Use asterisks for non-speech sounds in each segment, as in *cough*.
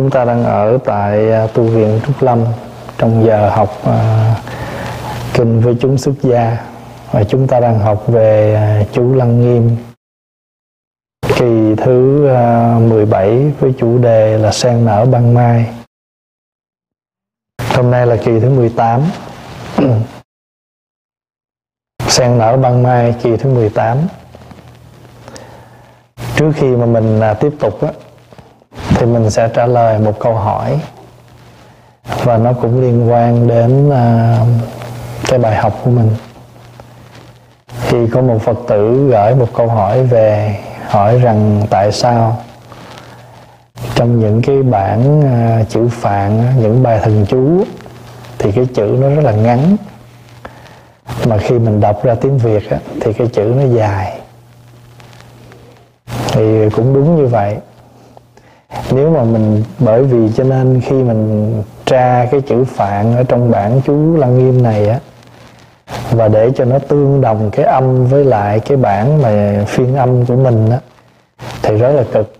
chúng ta đang ở tại à, tu viện Trúc Lâm trong giờ học à, kinh với chúng xuất gia. Và chúng ta đang học về à, chú Lăng Nghiêm. Kỳ thứ à, 17 với chủ đề là sen nở ban mai. Hôm nay là kỳ thứ 18 sen nở ban mai kỳ thứ 18 trước khi mà mình à, tiếp tục á, thì mình sẽ trả lời một câu hỏi. Và nó cũng liên quan đến à, cái bài học của mình. Thì có một phật tử gửi một câu hỏi về hỏi rằng tại sao trong những cái bản à, chữ phạn những bài thần chú thì cái chữ nó rất là ngắn. Mà khi mình đọc ra tiếng việt á, thì cái chữ nó dài. Thì cũng đúng như vậy nếu mà mình, bởi vì cho nên khi mình tra cái chữ phạn ở trong bản chú lăng nghiêm này á, và để cho nó tương đồng cái âm với lại cái bản mà phiên âm của mình á, thì rất là cực.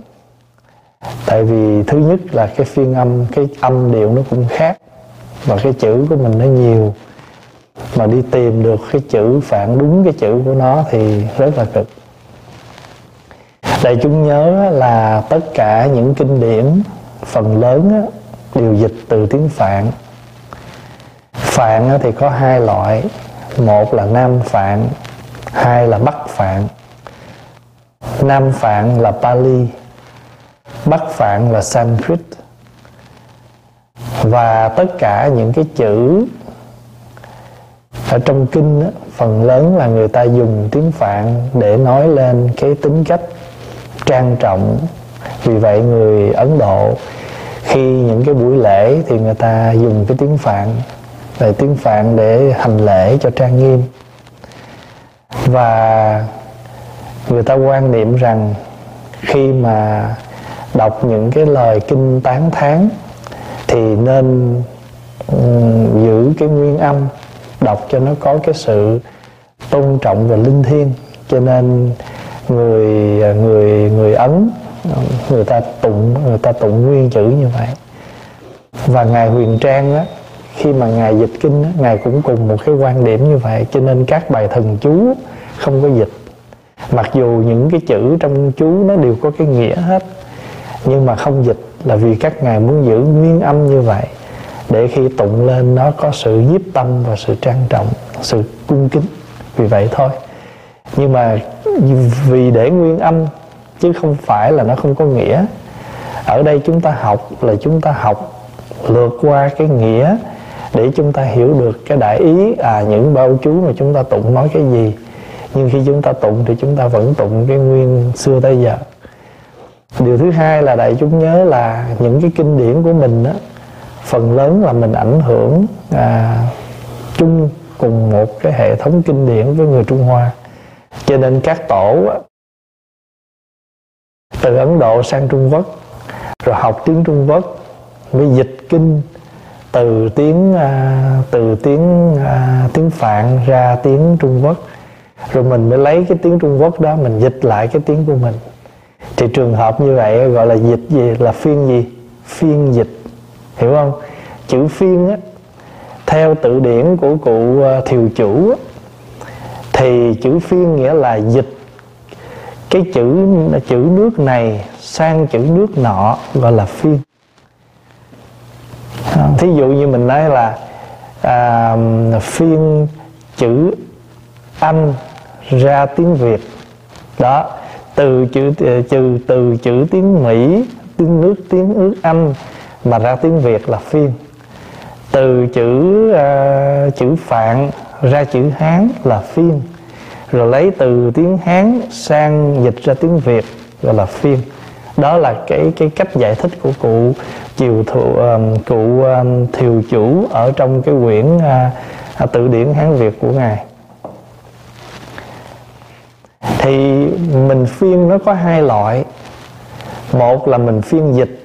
Tại vì thứ nhất là cái phiên âm, cái âm điệu nó cũng khác, và cái chữ của mình nó nhiều. Mà đi tìm được cái chữ phản đúng cái chữ của nó thì rất là cực đại chúng nhớ là tất cả những kinh điển, phần lớn đều dịch từ tiếng phạn. Phạn thì có hai loại. Một là nam phạn, hai là bắc phạn. Nam phạn là pali, bắc phạn là sanskrit. Và tất cả những cái chữ ở trong kinh phần lớn là người ta dùng tiếng phạn để nói lên cái tính cách trang trọng. Vì vậy người ấn độ khi những cái buổi lễ thì người ta dùng cái tiếng phạn về tiếng phạn để hành lễ cho trang nghiêm. Và người ta quan niệm rằng khi mà đọc những cái lời kinh tán thán thì nên um, giữ cái nguyên âm đọc cho nó có cái sự tôn trọng và linh thiêng. Cho nên người à, người người ấn người ta tụng người ta tụng nguyên chữ như vậy. Và ngài huyền trang á khi mà ngài dịch kinh á, ngài cũng cùng một cái quan điểm như vậy cho nên các bài thần chú không có dịch. Mặc dù những cái chữ trong chú nó đều có cái nghĩa hết nhưng mà không dịch là vì các ngài muốn giữ nguyên âm như vậy để khi tụng lên nó có sự nhiếp tâm và sự trang trọng sự cung kính. Vì vậy thôi. Nhưng mà vì để nguyên âm chứ không phải là nó không có nghĩa. Ở đây chúng ta học là chúng ta học lượt qua cái nghĩa để chúng ta hiểu được cái đại ý à những bao chú mà chúng ta tụng nói cái gì. Nhưng khi chúng ta tụng thì chúng ta vẫn tụng cái nguyên xưa tới giờ. Điều thứ hai là đại chúng nhớ là những cái kinh điển của mình á phần lớn là mình ảnh hưởng à, chung cùng một cái hệ thống kinh điển với người Trung Hoa cho nên các tổ từ Ấn Độ sang Trung Quốc rồi học tiếng Trung Quốc mới dịch kinh từ tiếng à, từ tiếng à, tiếng Phạn ra tiếng Trung Quốc. Rồi mình mới lấy cái tiếng Trung Quốc đó mình dịch lại cái tiếng của mình. Thì trường hợp như vậy gọi là dịch gì? Là phiên gì? Phiên dịch. Hiểu không? Chữ phiên á theo tự điển của cụ à, thiều chủ á, thì chữ phiên nghĩa là dịch. Cái chữ chữ nước này sang chữ nước nọ gọi là phiên. À, thí dụ như mình nói là à, phiên chữ anh ra tiếng việt. Đó từ chữ từ từ chữ tiếng mỹ tiếng nước tiếng nước anh mà ra tiếng việt là phiên. Từ chữ uh, chữ phạn ra chữ hán là phiên rồi lấy từ tiếng hán sang dịch ra tiếng việt gọi là phiên đó là cái cái cách giải thích của cụ chiều thụ um, cụ um, thiều chủ ở trong cái quyển à, à, uh, tự điển hán việt của ngài. Thì mình phiên nó có hai loại. Một là mình phiên dịch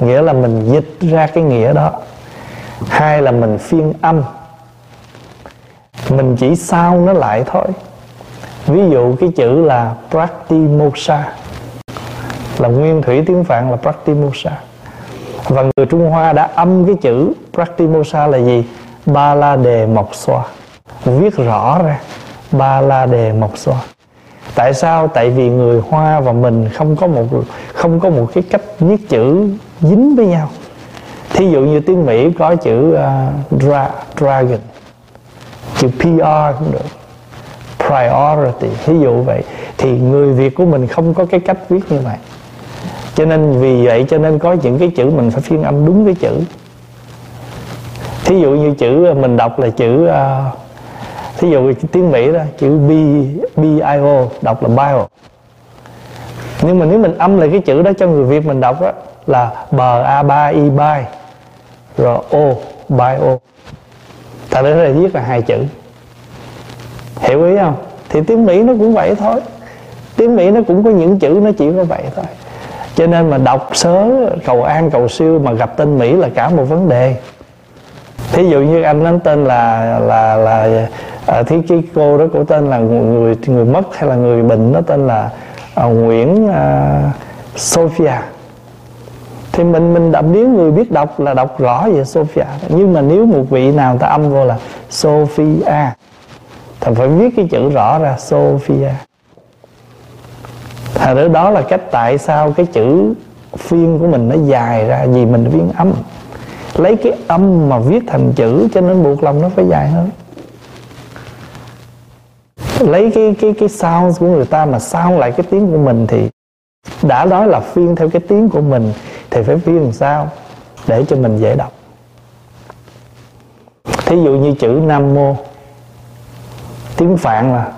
nghĩa là mình dịch ra cái nghĩa đó. Hai là mình phiên âm mình chỉ sao nó lại thôi. Ví dụ cái chữ là praktimosa là nguyên thủy tiếng phạn là praktimosa và người Trung Hoa đã âm cái chữ Praktimosa là gì? Ba la đề mộc xoa viết rõ ra ba la đề mộc xoa tại sao? Tại vì người hoa và mình không có một không có một cái cách viết chữ dính với nhau. Thí dụ như tiếng mỹ có chữ uh, dra, dragon chữ pr cũng được. Priority ví dụ vậy. Thì người việt của mình không có cái cách viết như vậy. Cho nên vì vậy cho nên có những cái chữ mình phải phiên âm đúng cái chữ. Thí dụ như chữ ờ, mình đọc là chữ uh, thí dụ tiếng Mỹ đó chữ B B I O đọc là Bio. nhưng mà nếu mình âm lại cái chữ đó cho người Việt mình đọc đó là b a ba i bai rồi o bio thật ra là viết là hai chữ. Hiểu ý không? Thì tiếng Mỹ nó cũng vậy thôi. Tiếng Mỹ nó cũng có những chữ nó chỉ có vậy thôi. Cho nên mà đọc sớ cầu an cầu siêu mà gặp tên Mỹ là cả một vấn đề. Thí dụ như anh nói tên là là là à, thí cái cô đó của tên là người người mất hay là người bệnh nó tên là à, Nguyễn à, Sophia thì mình mình đọc nếu người biết đọc là đọc rõ về Sophia. Nhưng mà nếu một vị nào ta âm vô là Sophia thì phải viết cái chữ rõ ra, Sophia. Thật ra đó là cách tại sao cái chữ phiên của mình nó dài ra, vì mình viết âm. Lấy cái âm mà viết thành chữ cho nên buộc lòng nó phải dài hơn. Lấy cái cái cái sound của người ta mà sound lại cái tiếng của mình thì đã nói là phiên theo cái tiếng của mình thì phải viết làm sao để cho mình dễ đọc? Thí dụ như chữ nam mô, tiếng phạn là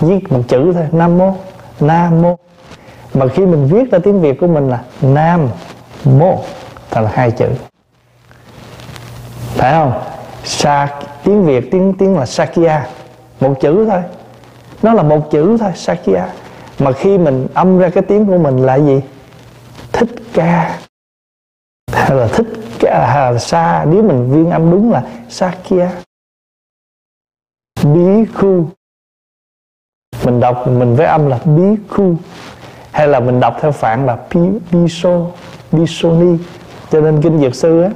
viết một chữ thôi, nam mô nam mô. Mà khi mình viết ra tiếng việt của mình là nam mô thật là hai chữ. Phải không? Sa, tiếng việt, tiếng tiếng là sakya. Một chữ thôi. Nó là một chữ thôi, sakya. Mà khi mình âm ra cái tiếng của mình là gì? Ca. Hay là thích ca hay là sa, nếu mình viên âm đúng là sakya bí khu. Mình đọc mình với âm là bí khu. Hay là mình đọc theo phạn là bí biso ni. Cho nên kinh dược sư á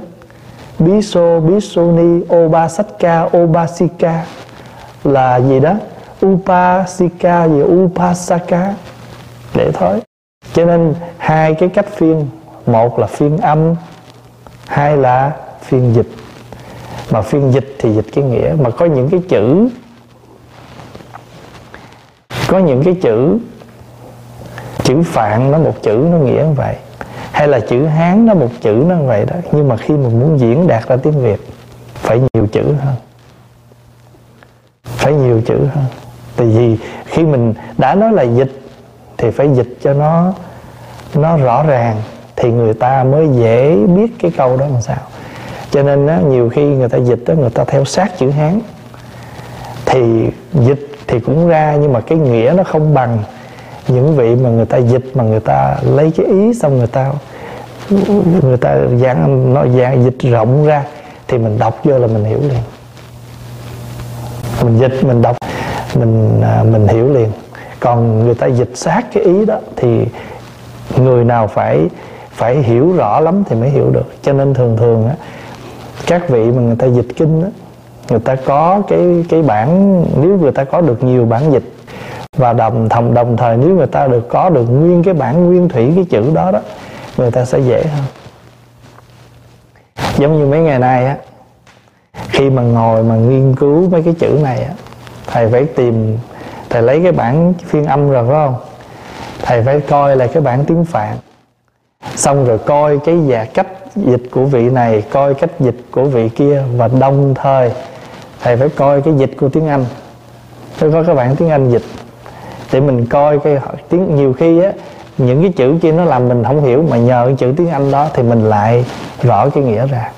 biso ni obasaka obasika là gì đó? Upasika gì? Upasaka để thôi cho nên hai cái cách phiên, một là phiên âm, hai là phiên dịch. Mà phiên dịch thì dịch cái nghĩa mà có những cái chữ, có những cái chữ chữ phạn nó một chữ nó nghĩa như vậy, hay là chữ hán nó một chữ nó như vậy đó. Nhưng mà khi mình muốn diễn đạt ra tiếng việt, phải nhiều chữ hơn. Phải nhiều chữ hơn. Tại vì khi mình đã nói là dịch thì phải dịch cho nó nó rõ ràng thì người ta mới dễ biết cái câu đó làm sao. Cho nên á, nhiều khi người ta dịch đó người ta theo sát chữ hán. Thì dịch thì cũng ra nhưng mà cái nghĩa nó không bằng những vị mà người ta dịch mà người ta lấy cái ý xong người ta người ta giảng nó giảng dịch rộng ra thì mình đọc vô là mình hiểu liền. Mình dịch mình đọc mình à, mình hiểu liền còn người ta dịch sát cái ý đó thì người nào phải phải hiểu rõ lắm thì mới hiểu được. Cho nên thường thường á, các vị mà người ta dịch kinh á, người ta có cái cái bản, nếu người ta có được nhiều bản dịch và đồng, thầm đồng thời nếu người ta được có được nguyên cái bản nguyên thủy, cái chữ đó đó, người ta sẽ dễ hơn. Giống như mấy ngày nay á, khi mà ngồi mà nghiên cứu mấy cái chữ này á, thầy phải tìm thầy lấy cái bản phiên âm rồi, phải không? Thầy phải coi lại cái bản tiếng phạn. Xong rồi coi cái giả cách dịch của vị này, coi cách dịch của vị kia và đồng thời. Thầy phải coi cái dịch của tiếng anh. Phải có cái bản tiếng anh dịch. Để mình coi cái tiếng, nhiều khi á, những cái chữ kia nó làm mình không hiểu, mà nhờ cái chữ tiếng anh đó thì mình lại rõ cái nghĩa ra.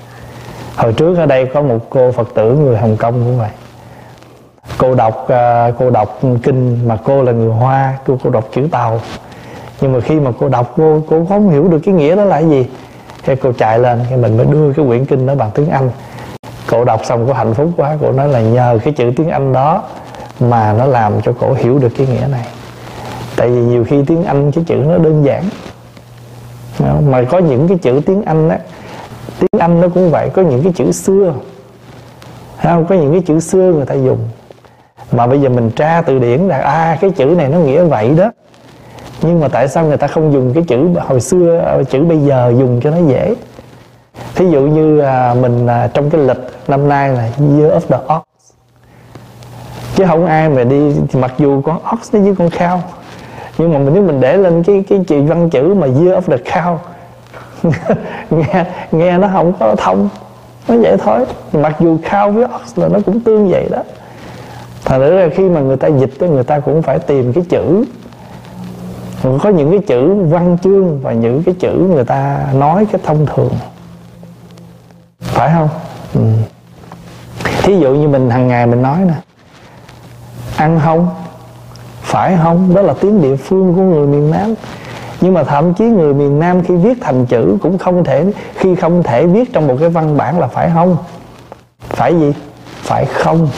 Hồi trước ở đây có một cô phật tử người hồng kông cũng vậy cô đọc à, cô đọc kinh mà cô là người hoa, cô cô đọc chữ tàu. Nhưng mà khi mà cô đọc, cô cô không hiểu được cái nghĩa đó là cái gì. Thì cô chạy lên, thì mình mới đưa cái quyển kinh đó bằng tiếng anh. Cô đọc xong, cô hạnh phúc quá, cô nói là nhờ cái chữ tiếng anh đó mà nó làm cho cô hiểu được cái nghĩa này. Tại vì nhiều khi tiếng anh, cái chữ nó đơn giản. Mà có những cái chữ tiếng anh á, tiếng anh nó cũng vậy, có những cái chữ xưa. Không, có những cái chữ xưa người ta dùng mà bây giờ mình tra từ điển là à cái chữ này nó nghĩa vậy đó. Nhưng mà tại sao người ta không dùng cái chữ hồi xưa à, chữ bây giờ dùng cho nó dễ? Thí dụ như à, mình à, trong cái lịch năm nay là year of the ox. Chứ không ai mà đi mặc dù con ox nó với con cow. Nhưng mà mình nếu mình để lên cái cái chữ văn chữ mà year of the cow *laughs* nghe nghe nó không có thông. Nó vậy thôi. Mặc dù cow với ox là nó cũng tương vậy đó thành ra khi mà người ta dịch thì người ta cũng phải tìm cái chữ. Có những cái chữ văn chương và những cái chữ người ta nói cái thông thường. Phải không? Ừ. thí dụ như mình hàng ngày mình nói nè. Ăn không? Phải không? Đó là tiếng địa phương của người miền nam. Nhưng mà thậm chí người miền nam khi viết thành chữ cũng không thể, khi không thể viết trong một cái văn bản là phải không? Phải gì? Phải không?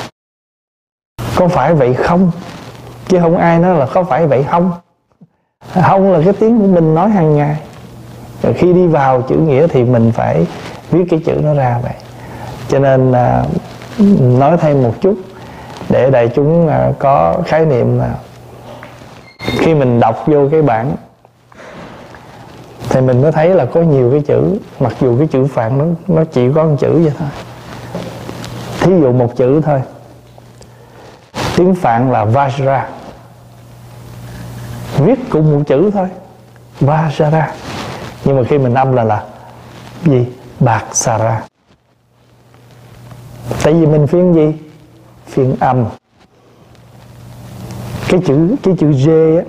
Có phải vậy không? Chứ không ai nói là có phải vậy không? Không là cái tiếng của mình nói hàng ngày. Rồi khi đi vào chữ nghĩa thì mình phải viết cái chữ nó ra vậy. Cho nên à, nói thêm một chút để đại chúng à, có khái niệm là khi mình đọc vô cái bản thì mình mới thấy là có nhiều cái chữ mặc dù cái chữ phạn nó nó chỉ có một chữ vậy thôi. Thí dụ một chữ thôi tiếng phạn là vajra. Viết cùng một chữ thôi. Vajra. Nhưng mà khi mình âm là là gì? Bạc sara tại vì mình phiên gì? Phiên âm. Cái chữ cái chữ G á,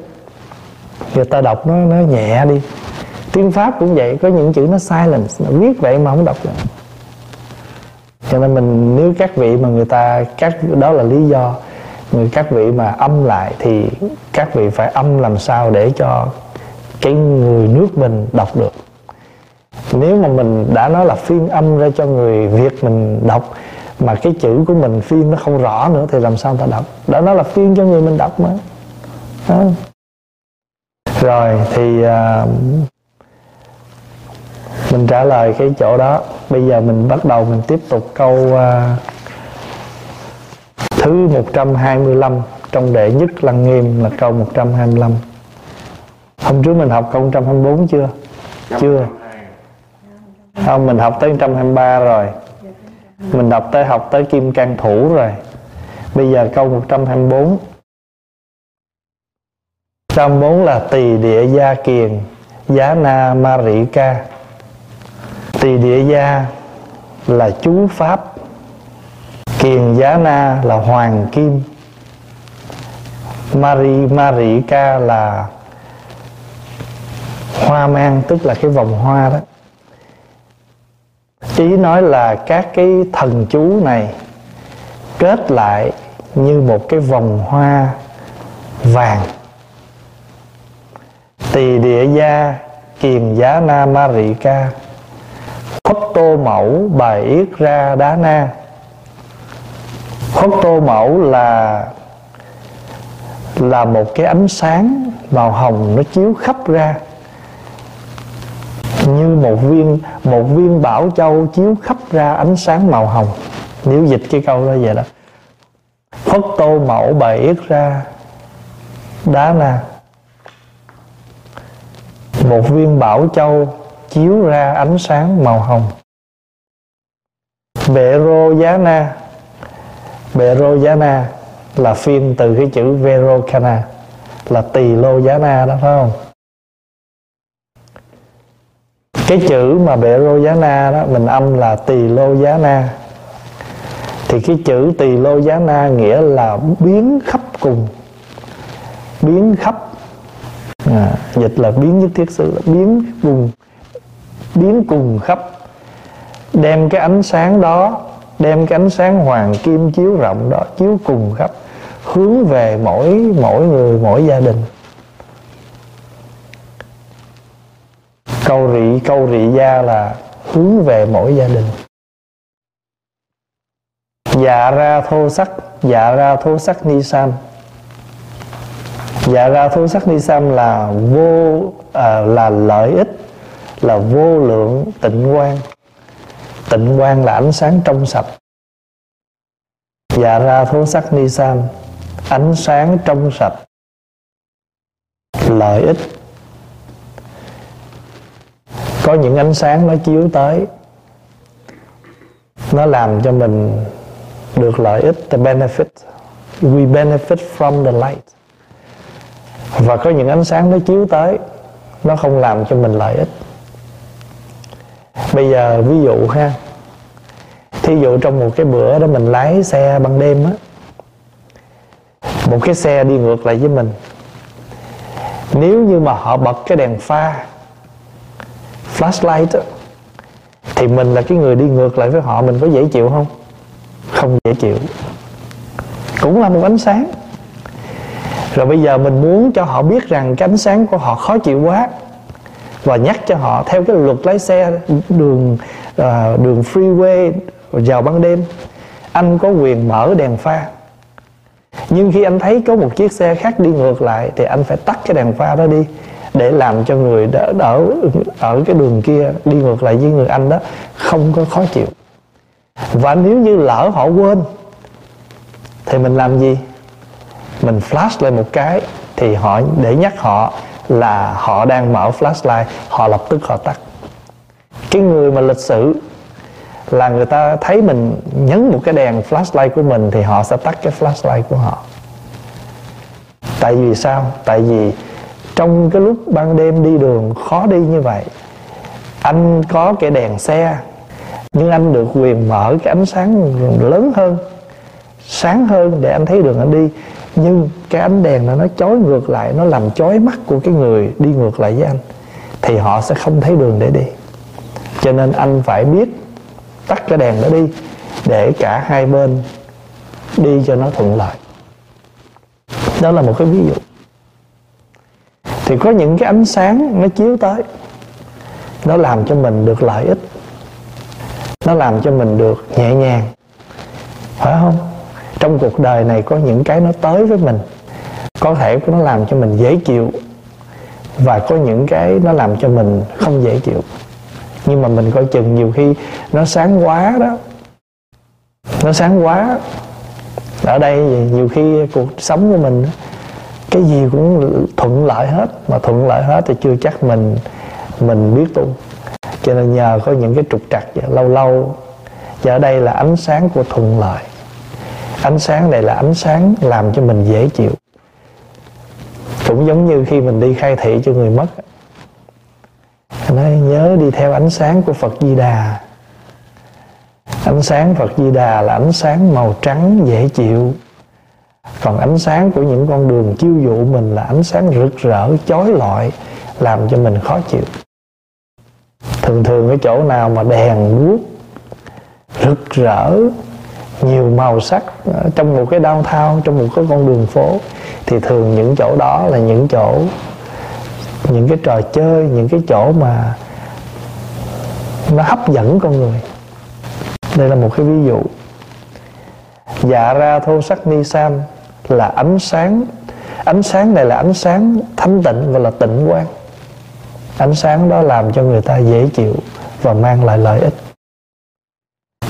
người ta đọc nó nó nhẹ đi. Tiếng pháp cũng vậy, có những chữ nó silence, nó viết vậy mà không đọc được. Cho nên mình, nếu các vị mà người ta, các, đó là lý do các vị mà âm lại thì các vị phải âm làm sao để cho cái người nước mình đọc được. Nếu mà mình đã nói là phiên âm ra cho người việt mình đọc mà cái chữ của mình phiên nó không rõ nữa thì làm sao ta đọc? Đã nói là phiên cho người mình đọc mà. Đó. rồi thì uh, mình trả lời cái chỗ đó. Bây giờ mình bắt đầu mình tiếp tục câu uh, thứ 125 trong đệ nhất lăng nghiêm là câu 125 hôm trước mình học câu 124 chưa? Chưa. Không, mình học tới 123 rồi. Mình đọc tới, học tới kim can thủ rồi. Bây giờ câu 124 124 là tỳ địa gia kiền, giá na ma rị ca. Tỳ địa gia là chú pháp kiền giá na là hoàng kim. Mari, Marika là hoa mang, tức là cái vòng hoa đó. Ý nói là các cái thần chú này kết lại như một cái vòng hoa vàng. Tỳ địa gia, Kiền giá na ma rị ca tô mẫu bài yết ra đá na khuất tô mẫu là là một cái ánh sáng màu hồng nó chiếu khắp ra. Như một viên một viên bảo châu chiếu khắp ra ánh sáng màu hồng. Nếu dịch cái câu đó vậy đó. Phất tô mẫu bày yết ra đá na. Một viên bảo châu chiếu ra ánh sáng màu hồng. Bệ rô giá na. Bero giá na là phim từ cái chữ verocana là tỳ lô giá na đó phải không? Cái chữ mà bệ rô giá na đó mình âm là tỳ lô giá na. Thì cái chữ tỳ lô giá na nghĩa là biến khắp cùng. Biến khắp. À, dịch là biến nhất thiết sự là biến cùng biến cùng khắp đem cái ánh sáng đó đem cái ánh sáng hoàng kim chiếu rộng đó chiếu cùng khắp hướng về mỗi mỗi người mỗi gia đình. Câu rị câu rị gia là hướng về mỗi gia đình. Dạ ra thô sắc dạ ra thô sắc ni sam. Dạ ra thô sắc ni sam là vô à, là lợi ích là vô lượng tịnh quang tịnh quang là ánh sáng trong sạch. Dạ ra thố sắc ni san ánh sáng trong sạch. Lợi ích. Có những ánh sáng nó chiếu tới. Nó làm cho mình được lợi ích, the benefit. We benefit from the light. Và có những ánh sáng nó chiếu tới, nó không làm cho mình lợi ích bây giờ ví dụ ha thí dụ trong một cái bữa đó mình lái xe ban đêm á một cái xe đi ngược lại với mình nếu như mà họ bật cái đèn pha flashlight á, thì mình là cái người đi ngược lại với họ mình có dễ chịu không? Không dễ chịu. Cũng là một ánh sáng. Rồi bây giờ mình muốn cho họ biết rằng cái ánh sáng của họ khó chịu quá và nhắc cho họ theo cái luật lái xe đường uh, đường freeway vào ban đêm. Anh có quyền mở đèn pha. Nhưng khi anh thấy có một chiếc xe khác đi ngược lại thì anh phải tắt cái đèn pha đó đi để làm cho người đỡ ở ở cái đường kia đi ngược lại với người anh đó không có khó chịu. Và nếu như lỡ họ quên thì mình làm gì? Mình flash lên một cái thì họ để nhắc họ là họ đang mở flashlight, họ lập tức họ tắt. Cái người mà lịch sử là người ta thấy mình nhấn một cái đèn flashlight của mình thì họ sẽ tắt cái flashlight của họ. Tại vì sao? Tại vì trong cái lúc ban đêm đi đường khó đi như vậy, anh có cái đèn xe, nhưng anh được quyền mở cái ánh sáng lớn hơn, sáng hơn để anh thấy đường anh đi nhưng cái ánh đèn nó nó chói ngược lại, nó làm chói mắt của cái người đi ngược lại với anh, thì họ sẽ không thấy đường để đi. Cho nên anh phải biết tắt cái đèn đó đi, để cả hai bên đi cho nó thuận lợi. Đó là một cái ví dụ. Thì có những cái ánh sáng nó chiếu tới, nó làm cho mình được lợi ích, nó làm cho mình được nhẹ nhàng, phải không? Trong cuộc đời này có những cái nó tới với mình, có thể nó làm cho mình dễ chịu, và có những cái nó làm cho mình không dễ chịu. Nhưng mà mình coi chừng nhiều khi nó sáng quá đó. Nó sáng quá. Ở đây nhiều khi cuộc sống của mình, cái gì cũng thuận lợi hết, mà thuận lợi hết thì chưa chắc mình mình biết tu. Cho nên nhờ có những cái trục trặc lâu lâu. Và ở đây là ánh sáng của thuận lợi ánh sáng này là ánh sáng làm cho mình dễ chịu. Cũng giống như khi mình đi khai thị cho người mất nói, nhớ đi theo ánh sáng của Phật Di Đà. Ánh sáng Phật Di Đà là ánh sáng màu trắng dễ chịu. Còn ánh sáng của những con đường chiêu dụ mình là ánh sáng rực rỡ, chói lọi, làm cho mình khó chịu. Thường thường cái chỗ nào mà đèn đuốc rực rỡ nhiều màu sắc ờ, trong một cái đau thao trong một cái con đường phố. Thì thường những chỗ đó là những chỗ, những cái trò chơi, những cái chỗ mà nó hấp dẫn con người. Đây là một cái ví dụ. Dạ ra thô sắc ni sam là ánh sáng ánh sáng này là ánh sáng thanh tịnh và là tịnh quang. Ánh sáng đó làm cho người ta dễ chịu và mang lại lợi ích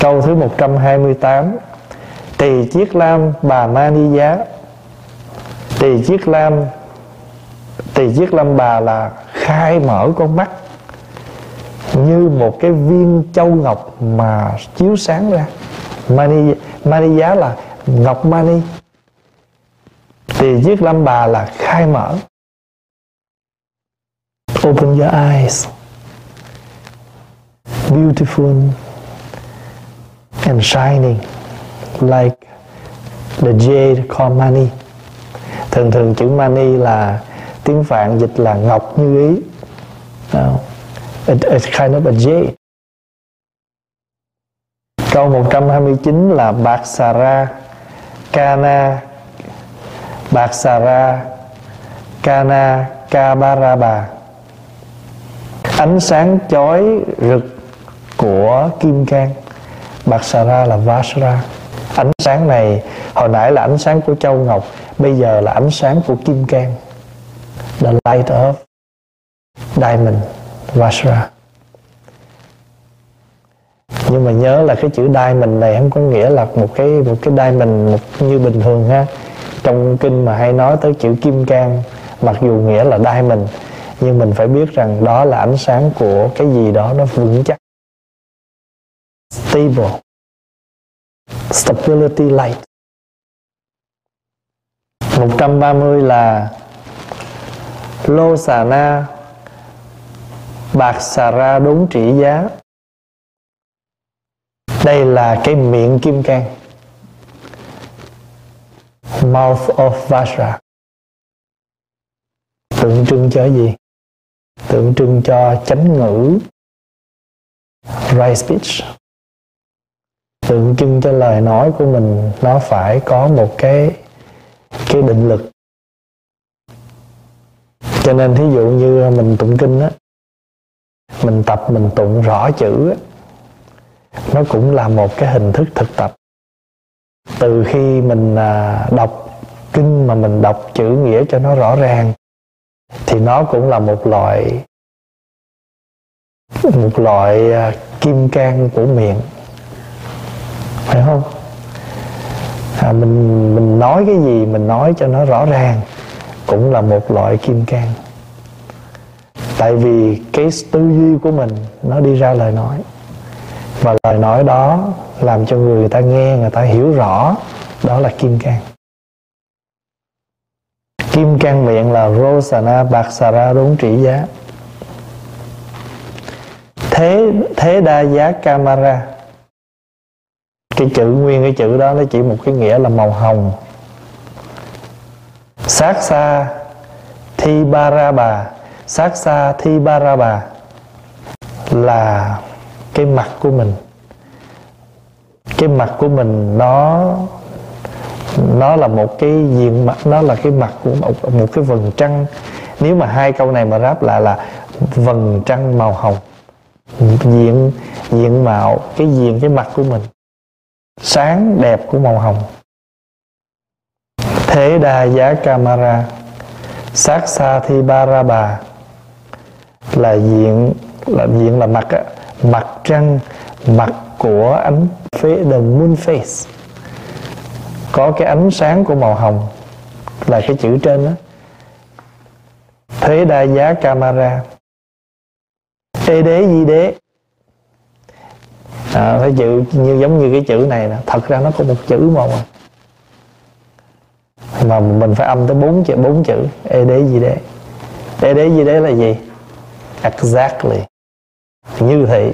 câu thứ 128 tỳ chiết lam bà ma ni giá. Tỳ chiết lam, tỳ chiết lam bà là khai mở con mắt như một cái viên châu ngọc mà chiếu sáng ra. Mani mani giá là ngọc mani tỳ chiếc lam bà là khai mở. Open your eyes. Beautiful and shining like the jade called mani. Thường thường chữ mani là tiếng phạn dịch là ngọc như ý. No. It, it's kind of a jade. Câu 129 là bạc xà ra kana bạc xà ra kana kabaraba ánh sáng chói rực của kim cang bạc xà ra là vasra ánh sáng này hồi nãy là ánh sáng của châu ngọc bây giờ là ánh sáng của kim cang. The light of diamond vasra nhưng mà nhớ là cái chữ diamond này không có nghĩa là một cái một cái diamond một, như bình thường ha. Trong kinh mà hay nói tới chữ kim cang mặc dù nghĩa là diamond nhưng mình phải biết rằng đó là ánh sáng của cái gì đó nó vững chắc stable, stability light. 130 là lô xà na, bạc xà ra đốn trị giá. Đây là cái miệng kim cang. Mouth of Vajra. Tượng trưng cho gì? Tượng trưng cho chánh ngữ. Right speech tượng trưng cho lời nói của mình, nó phải có một cái cái định lực. Cho nên thí dụ như mình tụng kinh á, mình tập, mình tụng rõ chữ á, nó cũng là một cái hình thức thực tập. Từ khi mình à, đọc kinh mà mình đọc chữ nghĩa cho nó rõ ràng, thì nó cũng là một loại một loại à, kim cang của miệng phải không? À, mình mình nói cái gì mình nói cho nó rõ ràng cũng là một loại kim cang. Tại vì cái tư duy của mình nó đi ra lời nói. Và lời nói đó làm cho người ta nghe người ta hiểu rõ đó là kim cang. Kim cang miệng là rosana baksara đúng trị giá. Thế thế đa giá camara cái chữ nguyên cái chữ đó nó chỉ một cái nghĩa là màu hồng. Sát xa thi ba ra bà. Sát xa thi ba ra bà là cái mặt của mình. Cái mặt của mình nó nó là một cái diện mặt nó là cái mặt của một, một cái vầng trăng. Nếu mà hai câu này mà ráp lại là vầng trăng màu hồng. Diện diện mạo cái diện cái mặt của mình sáng đẹp của màu hồng. Thế đa giá camera. Sát sa thi ba ra bà. Là diện là diện là mặt á, mặt trăng mặt của ánh phế the moon face. Có cái ánh sáng của màu hồng. Là cái chữ trên đó thế đa giá camera. Ê đế di đế à, cái chữ như giống như cái chữ này nè. Thật ra nó có một chữ mà mà mình phải âm tới bốn chữ bốn chữ. Ê đế gì đế? Ê đế gì đế là gì? Exactly. Như thị.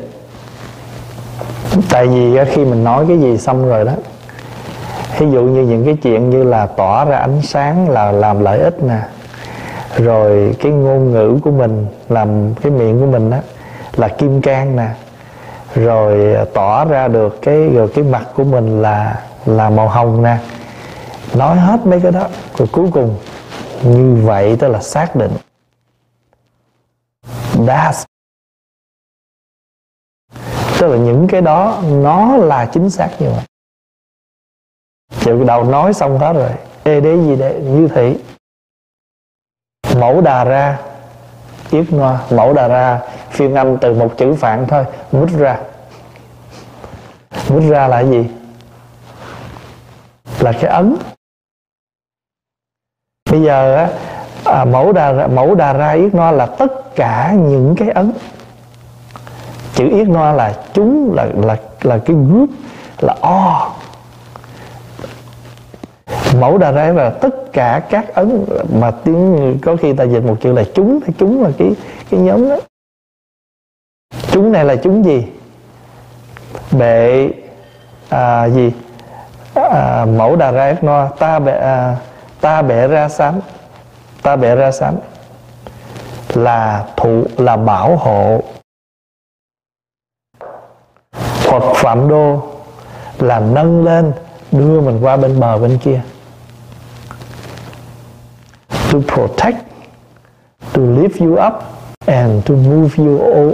Tại vì khi mình nói cái gì xong rồi đó ví dụ như những cái chuyện như là tỏa ra ánh sáng là làm lợi ích nè. Rồi cái ngôn ngữ của mình làm cái miệng của mình đó là kim cang nè rồi à, tỏ ra được cái, rồi cái mặt của mình là là màu hồng nè. Nói hết mấy cái đó, rồi cuối cùng, như vậy tức là xác định. That's tức là những cái đó, nó là chính xác như vậy. Chịu đầu nói xong hết rồi, ê, đế gì đấy như thị. Mẫu đà ra yết ngoa, mẫu đà ra phiên âm từ một chữ phạn thôi. Mút ra. Mút ra là gì? Là cái ấn. Bây giờ á à, mẫu đà mẫu đà ra yết no là tất cả những cái ấn. Chữ yết no là chúng là là là cái group là o. Mẫu đà ra là tất cả các ấn mà tiếng có khi ta dịch một chữ là chúng chúng là cái cái nhóm đó chúng này là chúng gì? Bệ à, gì? À, mẫu đà ra ác no ta bệ à, ta bệ ra sám. Ta bệ ra sám là thụ là bảo hộ. Phật Phạm Đô là nâng lên đưa mình qua bên bờ bên kia. To protect to lift you up and to move you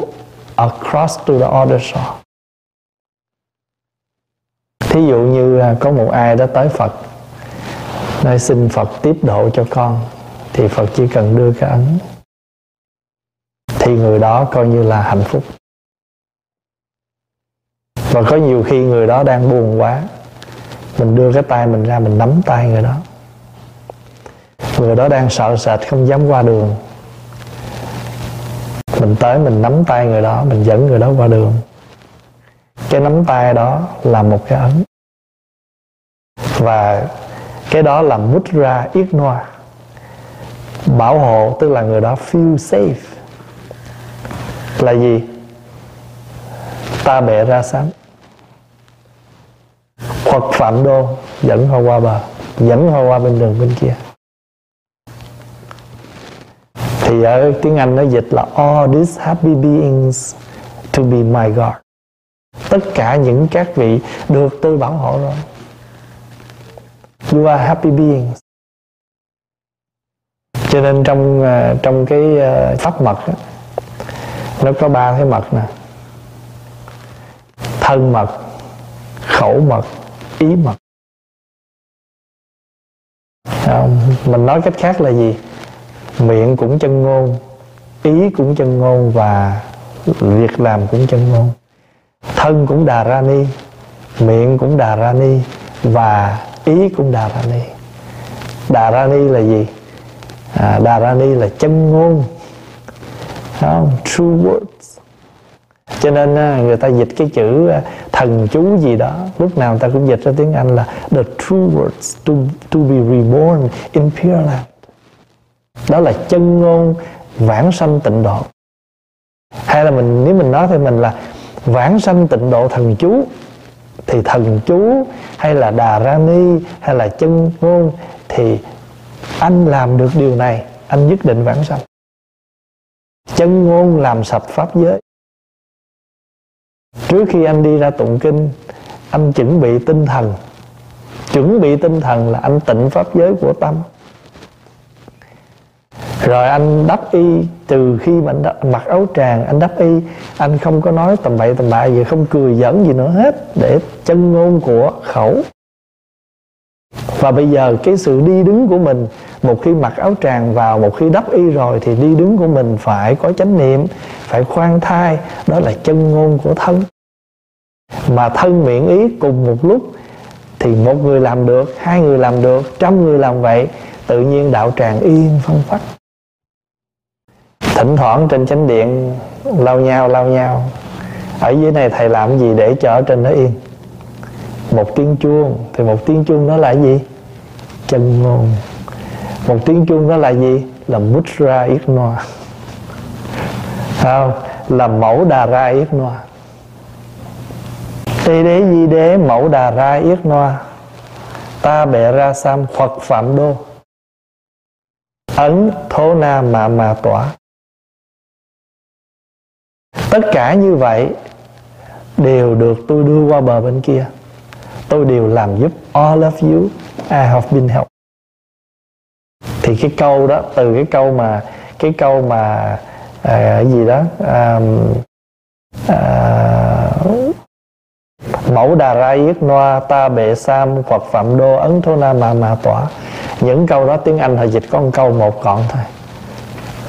across to the other shore thí dụ như có một ai đó tới Phật, nói xin Phật tiếp độ cho con, thì Phật chỉ cần đưa cái ấn. Thì người đó coi như là hạnh phúc. Và có nhiều khi người đó đang buồn quá, mình đưa cái tay mình ra mình nắm tay người đó. Người đó đang sợ sệt, không dám qua đường mình tới, mình nắm tay người đó, mình dẫn người đó qua đường. Cái nắm tay đó là một cái ấn. Và cái đó là mudra yết noa. Bảo hộ, tức là người đó feel safe. Là gì? Ta bẻ ra sáng hoặc phạm đô, dẫn họ qua bờ, dẫn họ qua bên đường bên kia thì ở tiếng Anh nó dịch là all these happy beings to be my God. Tất cả những các vị được tôi bảo hộ rồi. You are happy beings. Cho nên trong à, trong cái à, pháp mật đó, nó có ba cái mật nè. Thân mật khẩu mật ý mật. Không? mình nói cách khác là gì? Miệng cũng chân ngôn ý cũng chân ngôn và việc làm cũng chân ngôn. Thân cũng đà ra ni miệng cũng đà ra ni và ý cũng đà ra ni. Đà ra ni là gì? À, đà ra ni là chân ngôn. Không? true words. Cho nên à, người ta dịch cái chữ à, thần chú gì đó lúc nào người ta cũng dịch ra tiếng Anh là the true words to, to be reborn in Pure Land đó là chân ngôn vãng sanh tịnh độ. Hay là mình, nếu mình nói thì mình là vãng sanh tịnh độ thần chú, thì thần chú hay là đà ra ni hay là chân ngôn, thì anh làm được điều này, anh nhất định vãng sanh. Chân ngôn làm sạch pháp giới. Trước khi anh đi ra tụng kinh, anh chuẩn bị tinh thần. Chuẩn bị tinh thần là anh tịnh pháp giới của tâm rồi anh đắp y từ khi mà anh mặc áo tràng, anh đắp y, anh không có nói tầm bậy tầm bạ gì, không cười giỡn gì nữa hết để chân ngôn của khẩu. Và bây giờ cái sự đi đứng của mình, một khi mặc áo tràng vào, một khi đắp y rồi thì đi đứng của mình phải có chánh niệm, phải khoan thai, đó là chân ngôn của thân. Mà thân miệng ý cùng một lúc thì một người làm được, hai người làm được, trăm người làm vậy, tự nhiên đạo tràng yên phong phách thỉnh thoảng trên chánh điện lao nhau lao nhau. Ở dưới này thầy làm gì để cho ở trên nó yên? Một tiếng chuông, thì một tiếng chuông đó là gì? Chân ngôn. Một tiếng chuông đó là gì? Là mudra yết noa. Không, là mẫu đà ra yết noa. Tê đế di đế mẫu đà ra yết noa. Ta bệ ra sam phật phạm đô. Ấn thố na mà mà tỏa tất cả như vậy đều được tôi đưa qua bờ bên kia. Tôi đều làm giúp all of you. I have been helped. Thì cái câu đó từ cái câu mà cái câu mà à, gì đó à, à, mẫu đà ra yết noa ta bệ sam hoặc phạm đô ấn thô na mà mà tỏa. Những câu đó tiếng anh họ dịch có một câu một gọn thôi.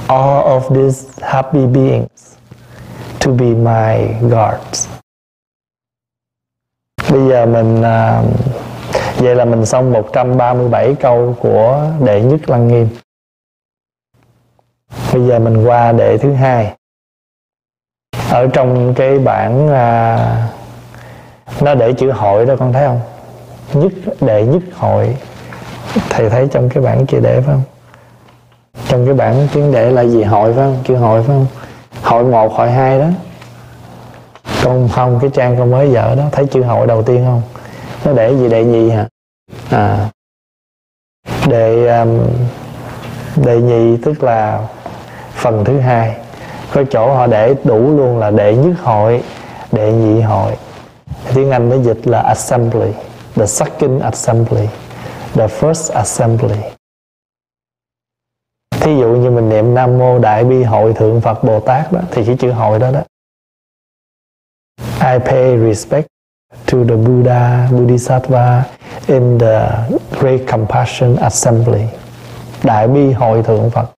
All of these happy beings to be my guards. Bây giờ mình uh, vậy là mình xong 137 câu của đệ nhất lăng nghiêm. Bây giờ mình qua đệ thứ hai. Ở trong cái bản à, nó để chữ hội đó con thấy không? Nhất đệ nhất hội. Thầy thấy trong cái bản kia để phải không? Trong cái bản tiếng đệ là gì? Hội phải không? Chữ hội phải không? Hội một hội hai đó. Con không cái trang con mới vợ đó thấy chữ hội đầu tiên không? Nó để gì đệ nhị hả? À. Đệ um, đệ nhị tức là phần thứ hai. Có chỗ họ để đủ luôn là đệ nhất hội đệ nhị hội. Tiếng anh nó dịch là assembly the second assembly the first assembly thí dụ như mình niệm nam mô đại bi hội thượng phật bồ tát đó thì cái chữ hội đó đó I pay respect to the Buddha, Bodhisattva in the Great Compassion Assembly. Đại bi hội thượng Phật.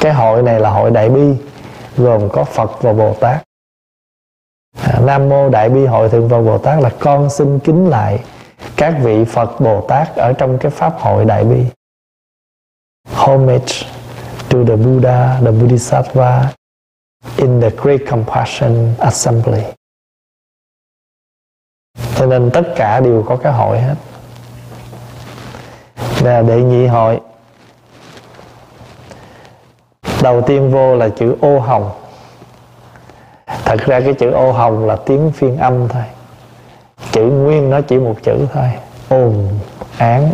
Cái hội này là hội đại bi, gồm có Phật và Bồ Tát. à, Nam Mô Đại Bi Hội Thượng Phật Bồ Tát là con xin kính lại các vị Phật Bồ Tát ở trong cái Pháp hội Đại Bi Homage to the Buddha, the Bodhisattva in the Great Compassion Assembly. Cho nên tất cả đều có cái hội hết. Là đệ nhị hội. Đầu tiên vô là chữ ô hồng. Thật ra cái chữ ô hồng là tiếng phiên âm thôi. Chữ nguyên nó chỉ một chữ thôi. Ồn án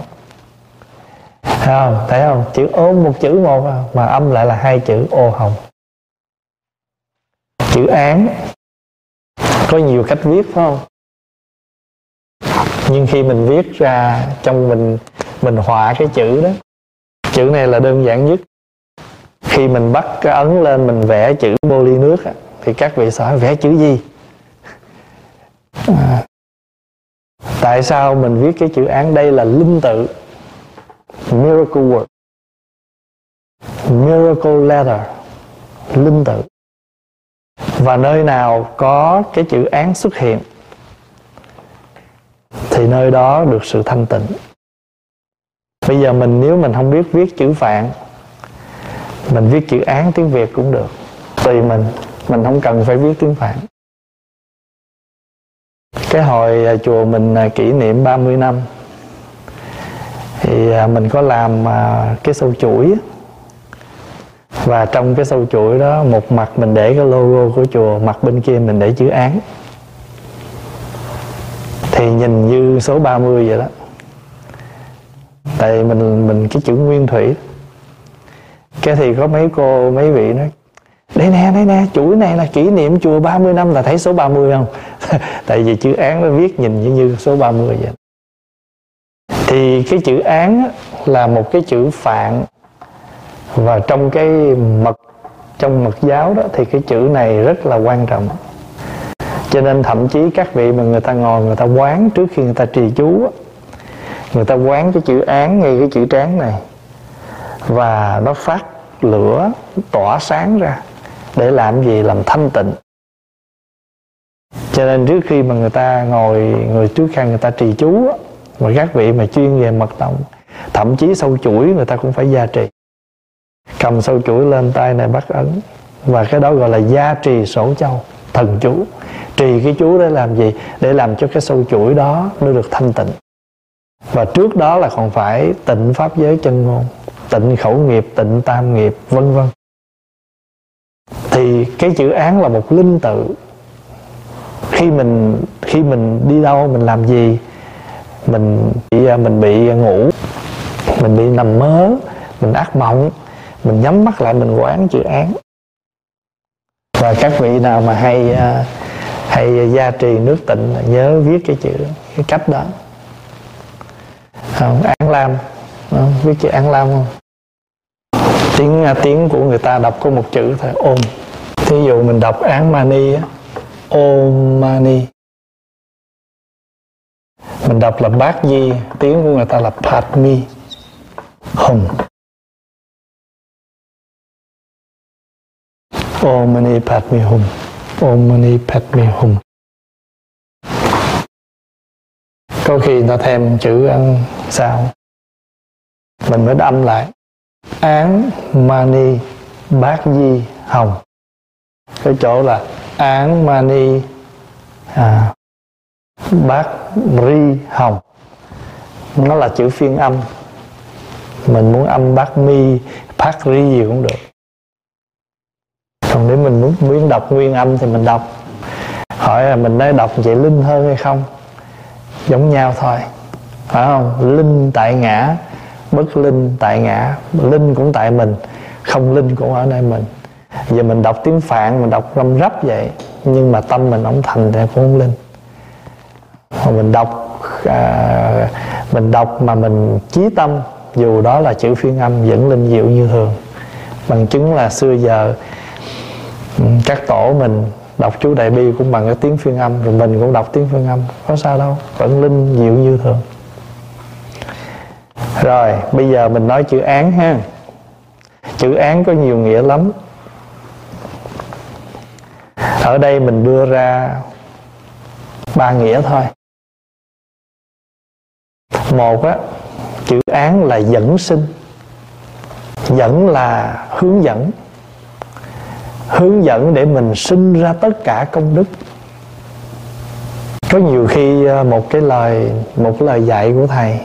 không thấy không? Chữ ôm một chữ một à, mà âm lại là hai chữ ô hồng. Chữ án. Có nhiều cách viết phải không? Nhưng khi mình viết ra trong mình mình họa cái chữ đó chữ này là đơn giản nhất. Khi mình bắt cái ấn lên mình vẽ chữ bô ly nước thì các vị hỏi vẽ chữ gì? À, tại sao mình viết cái chữ án đây là linh tự? Miracle word miracle letter linh tự. Và nơi nào có cái chữ án xuất hiện, thì nơi đó được sự thanh tịnh. Bây giờ mình, nếu mình không biết viết chữ phạn mình viết chữ án tiếng việt cũng được. Tùy mình mình không cần phải viết tiếng phạn cái hồi à, chùa mình à, kỷ niệm 30 năm thì à, mình có làm à, cái sâu chuỗi. Và trong cái sâu chuỗi đó một mặt mình để cái logo của chùa mặt bên kia mình để chữ án thì nhìn như số 30 vậy đó. Tại mình mình cái chữ nguyên thủy. Cái thì có mấy cô mấy vị nói đây nè đây nè chuỗi này là kỷ niệm chùa 30 năm là thấy số 30 không? *laughs* Tại vì chữ án nó viết nhìn như, như số 30 vậy thì cái chữ án là một cái chữ phạn. Và trong cái mật, trong mật giáo đó thì cái chữ này rất là quan trọng. Cho nên thậm chí các vị mà người ta ngồi, người ta quán trước khi người ta trì chú người ta quán cái chữ án ngay cái chữ trán này. Và nó phát lửa, tỏa sáng ra để làm gì? Làm thanh tịnh. Cho nên trước khi mà người ta ngồi, người trước khi người ta trì chú mà các vị mà chuyên về mật tông, thậm chí sâu chuỗi người ta cũng phải gia trì. Cầm sâu chuỗi lên tay này bắt ấn. Và cái đó gọi là gia trì sổ châu, thần chú. Trì cái chú để làm gì? Để làm cho cái sâu chuỗi đó nó được thanh tịnh. Và trước đó là còn phải tịnh pháp giới chân ngôn, tịnh khẩu nghiệp, tịnh tam nghiệp, vân vân. Thì cái chữ án là một linh tự. Khi mình khi mình đi đâu, mình làm gì mình bị à, mình bị ngủ. Mình bị nằm mơ. Mình ác mộng. Mình nhắm mắt lại, mình quán chữ án. Và các vị nào mà hay à, hay gia trì nước tịnh, nhớ viết cái chữ, cái cách đó. Không, án lam. Không? viết chữ án lam không? Tiếng à, tiếng của người ta đọc có một chữ thôi, ôm. Thí dụ mình đọc án mani á. Ôm mani mình đọc là bát di tiếng của người ta là padmi hùng Om Mani Padme Hum Om Mani Padme Hum có khi ta thêm chữ ăn sao? Mình mới đâm lại. Án mani bát di hồng. Cái chỗ là án mani à, bát ri hồng. Nó là chữ phiên âm. Mình muốn âm bát mi bát ri gì cũng được. Còn nếu mình muốn muốn đọc nguyên âm thì mình đọc. Hỏi là mình nói đọc vậy linh hơn hay không? Giống nhau thôi. Phải không? Linh tại ngã, bất linh tại ngã. Linh cũng tại mình, không linh cũng ở nơi mình. Giờ mình đọc tiếng phạn, mình đọc răm rắp vậy, nhưng mà tâm mình không thành thì cũng không linh mình đọc à, mình đọc mà mình chí tâm dù đó là chữ phiên âm vẫn linh diệu như thường. Bằng chứng là xưa giờ ừ, các tổ mình đọc chú đại bi cũng bằng cái tiếng phiên âm rồi mình cũng đọc tiếng phiên âm có sao đâu vẫn linh diệu như thường. Rồi bây giờ mình nói chữ án ha. Chữ án có nhiều nghĩa lắm. Ở đây mình đưa ra ba nghĩa thôi một á, chữ án là dẫn sinh. Dẫn là hướng dẫn. Hướng dẫn để mình sinh ra tất cả công đức. Có nhiều khi ờ, một cái lời, một cái lời dạy của thầy,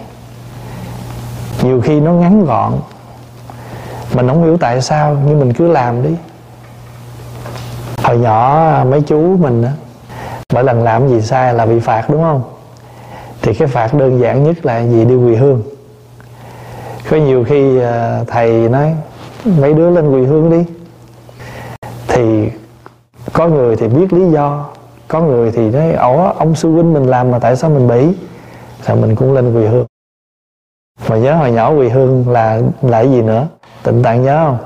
nhiều khi nó ngắn gọn, mình không hiểu tại sao, nhưng mình cứ làm đi. Hồi nhỏ ờ, mấy chú mình á, mỗi lần làm gì sai là bị phạt, đúng không? Thì cái phạt đơn giản nhất là gì đi quỳ hương. Có nhiều khi à, thầy nói, mấy đứa lên quỳ hương đi. Thì có người thì biết lý do, có người thì nói, ủa, ông sư huynh mình làm mà tại sao mình bị sao mình cũng lên quỳ hương. Mà nhớ hồi nhỏ quỳ hương là là cái gì nữa? Tịnh tạng nhớ không?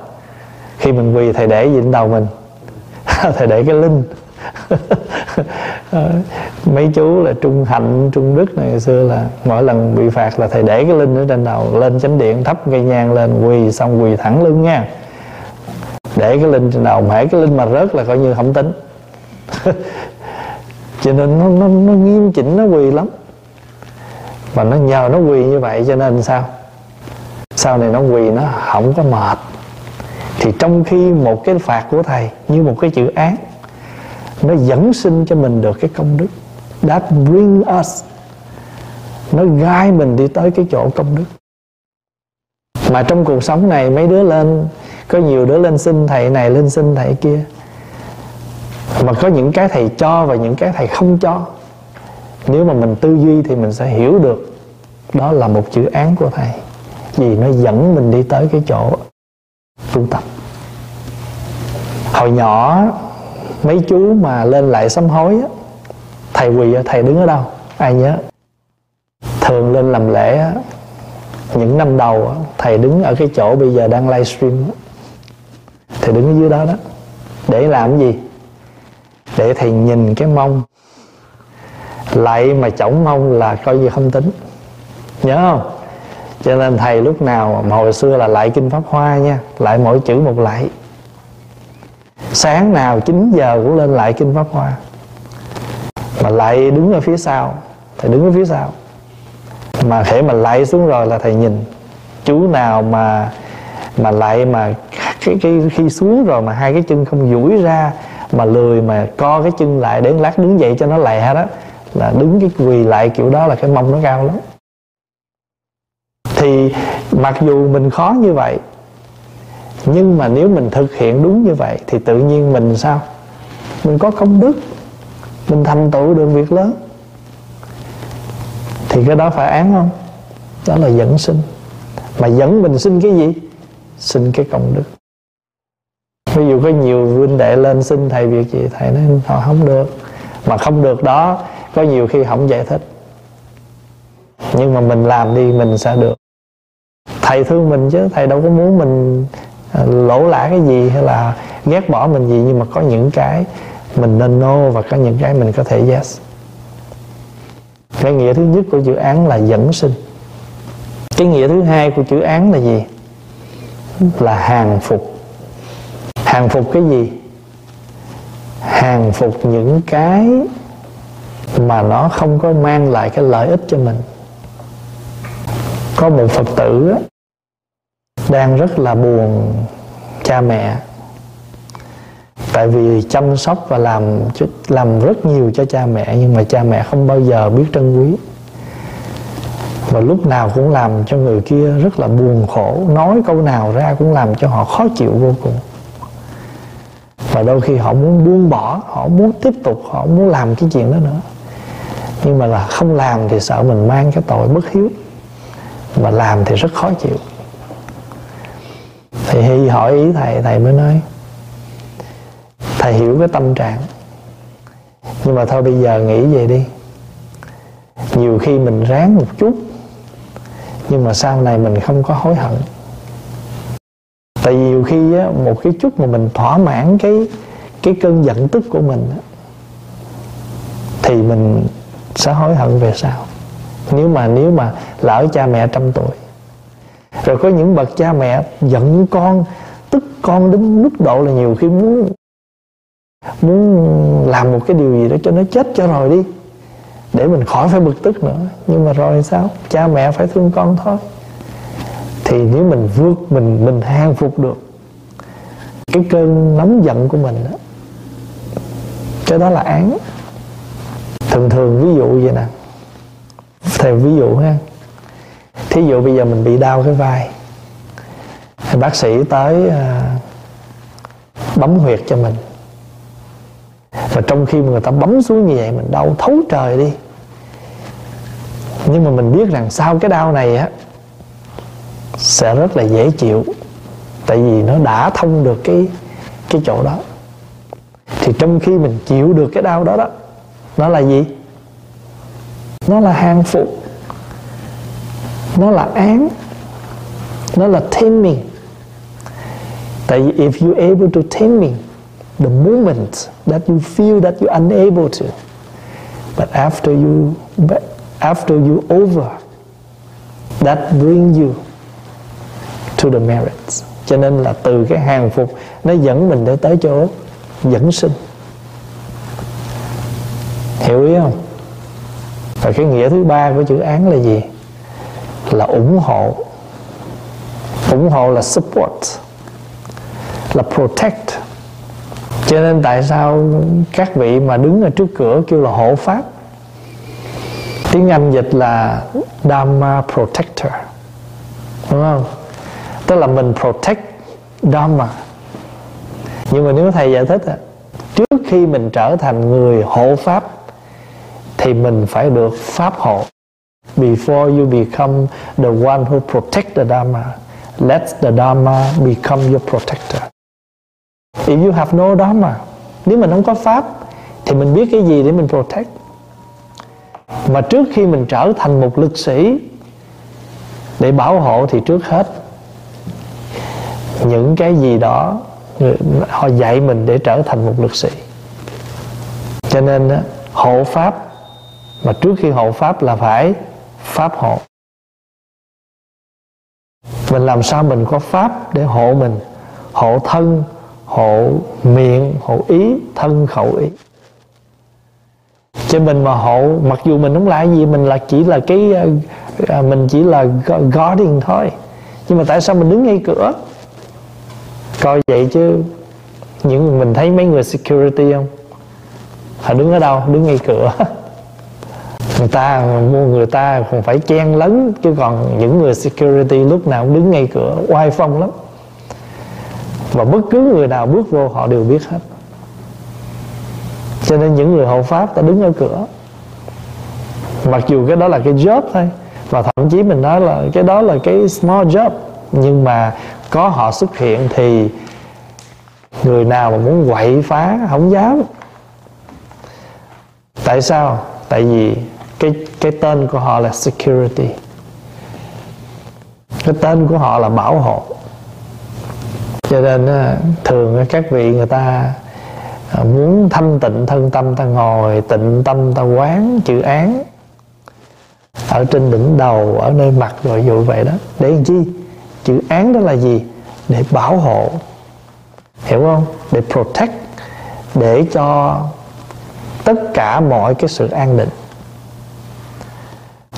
Khi mình quỳ, thầy để gì trên đầu mình? *laughs* Thầy để cái linh. *laughs* Ờ, mấy chú là trung hạnh trung đức này ngày xưa là mỗi lần bị phạt là thầy để cái linh ở trên đầu lên chánh điện thắp cây nhang lên quỳ xong quỳ thẳng lưng nha. Để cái linh trên đầu hễ cái linh mà rớt là coi như không tính. *laughs* Cho nên nó, nó, nó nghiêm chỉnh nó quỳ lắm. Và nó nhờ nó quỳ như vậy cho nên sao? Sau này nó quỳ nó không có mệt. Thì trong khi một cái phạt của thầy như một cái chữ án nó dẫn sinh cho mình được cái công đức. That bring us. Nó gai mình đi tới cái chỗ công đức. Mà trong cuộc sống này, mấy đứa lên, có nhiều đứa lên xin thầy này, lên xin thầy kia. Mà có những cái thầy cho và những cái thầy không cho. Nếu mà mình tư duy thì mình sẽ hiểu được đó là một chữ án của thầy. Vì nó dẫn mình đi tới cái chỗ tu tập. Hồi nhỏ mấy chú mà lên lại sám hối á, thầy quỳ thầy đứng ở đâu? Ai nhớ? Thường lên làm lễ á, những năm đầu á, thầy đứng ở cái chỗ bây giờ đang livestream thầy đứng ở dưới đó đó. Để làm gì? Để thầy nhìn cái mông. Lại mà chổng mông là coi như không tính. Nhớ không? Cho nên thầy lúc nào mà hồi xưa là lại kinh pháp hoa nha lại mỗi chữ một lại sáng nào 9 giờ cũng lên lại kinh pháp hoa. Mà lại đứng ở phía sau thầy đứng ở phía sau. Mà thể mà lại xuống rồi là thầy nhìn. Chú nào mà mà lại mà cái, cái khi xuống rồi mà hai cái chân không duỗi ra mà lười mà co cái chân lại đến lát đứng dậy cho nó lẹ đó là đứng cái quỳ lại kiểu đó là cái mông nó cao lắm. Thì mặc dù mình khó như vậy nhưng mà nếu mình thực hiện đúng như vậy thì tự nhiên mình sao? Mình có công đức, mình thành tựu được việc lớn. Thì cái đó phải án không? Đó là dẫn sinh. Mà dẫn mình sinh cái gì? Sinh cái công đức. Ví dụ có nhiều huynh đệ lên xin thầy việc gì, thầy nói họ không được. Mà không được đó, có nhiều khi không giải thích. Nhưng mà mình làm đi, mình sẽ được. Thầy thương mình chứ, thầy đâu có muốn mình lỗ lã cái gì hay là ghét bỏ mình gì, nhưng mà có những cái mình nên no và có những cái mình có thể yes. Cái nghĩa thứ nhất của chữ án là dẫn sinh. Cái nghĩa thứ hai của chữ án là gì? Là hàng phục. Hàng phục cái gì? Hàng phục những cái mà nó không có mang lại cái lợi ích cho mình. Có một phật tử đang rất là buồn cha mẹ. Tại vì chăm sóc và làm làm rất nhiều cho cha mẹ, nhưng mà cha mẹ không bao giờ biết trân quý. Và lúc nào cũng làm cho người kia rất là buồn khổ, nói câu nào ra cũng làm cho họ khó chịu vô cùng. Và đôi khi họ muốn buông bỏ, họ muốn tiếp tục, họ muốn làm cái chuyện đó nữa. Nhưng mà là không làm thì sợ mình mang cái tội bất hiếu. Mà làm thì rất khó chịu thì hy hỏi ý thầy thầy mới nói thầy hiểu cái tâm trạng nhưng mà thôi bây giờ nghĩ về đi. Nhiều khi mình ráng một chút nhưng mà sau này mình không có hối hận. Tại vì nhiều khi á, một cái chút mà mình thỏa mãn cái cái cơn giận tức của mình á, thì mình sẽ hối hận về sau. Nếu mà nếu mà lỡ cha mẹ trăm tuổi rồi có những bậc cha mẹ giận con, tức con đến mức độ là nhiều khi muốn muốn làm một cái điều gì đó cho nó chết cho rồi đi, để mình khỏi phải bực tức nữa. Nhưng mà rồi sao? Cha mẹ phải thương con thôi. Thì nếu mình vượt, mình mình hàng phục được cái cơn nóng giận của mình đó cái đó là án. Thường thường ví dụ vậy nè. Thầy ví dụ ha thí dụ bây giờ mình bị đau cái vai thì bác sĩ tới à, bấm huyệt cho mình. Và trong khi mà người ta bấm xuống như vậy mình đau thấu trời đi. Nhưng mà mình biết rằng sau cái đau này á sẽ rất là dễ chịu tại vì nó đã thông được cái cái chỗ đó. Thì trong khi mình chịu được cái đau đó đó nó là gì? Nó là hàng phục nó là án. Nó là taming tại vì if you able to taming the moment that you feel that you unable to, but after you, but after you over, that bring you to the merits. Cho nên là từ cái hàng phục, nó dẫn mình để tới chỗ dẫn sinh. Hiểu ý không? Và cái nghĩa thứ ba của chữ án là gì? Là ủng hộ. Ủng hộ là support, là protect. Cho nên tại sao các vị mà đứng ở trước cửa kêu là hộ pháp? Tiếng anh dịch là dharma protector. Đúng không? Tức là mình protect dharma. Nhưng mà nếu thầy giải thích trước khi mình trở thành người hộ pháp, thì mình phải được pháp hộ before you become the one who protect the dharma, let the dharma become your protector. If you have no dharma, nếu mình không có pháp, thì mình biết cái gì để mình protect? Mà trước khi mình trở thành một lực sĩ để bảo hộ thì trước hết, những cái gì đó, họ dạy mình để trở thành một lực sĩ. Cho nên hộ pháp, mà trước khi hộ pháp là phải pháp hộ. Mình làm sao mình có pháp để hộ mình? Hộ thân, hộ miệng, hộ ý, thân khẩu ý. Cho mình mà hộ, mặc dù mình không là gì, mình là chỉ là cái à, mình chỉ là guardian thôi. Nhưng mà tại sao mình đứng ngay cửa? Coi vậy chứ, những mình thấy mấy người security không? Họ đứng ở đâu? Đứng ngay cửa. *laughs* người ta, mua người ta còn phải chen lấn, chứ còn những người security lúc nào cũng đứng ngay cửa, oai phong lắm. Và bất cứ người nào bước vô, họ đều biết hết. Cho nên những người hộ pháp ta đứng ở cửa. Mặc dù cái đó là cái job thôi, và thậm chí mình nói là cái đó là cái small job, nhưng mà có họ xuất hiện thì người nào mà muốn quậy phá, không dám. Tại sao? Tại vì cái cái tên của họ là security. Cái tên của họ là bảo hộ. Cho nên thường các vị người ta à, muốn thanh tịnh thân tâm, ta ngồi tịnh tâm, ta quán chữ án ở trên đỉnh đầu, ở nơi mặt rồi dụ vậy đó. Để làm chi? Chữ án đó là gì? Để bảo hộ. Hiểu không? Để protect. Để cho tất cả mọi cái sự an định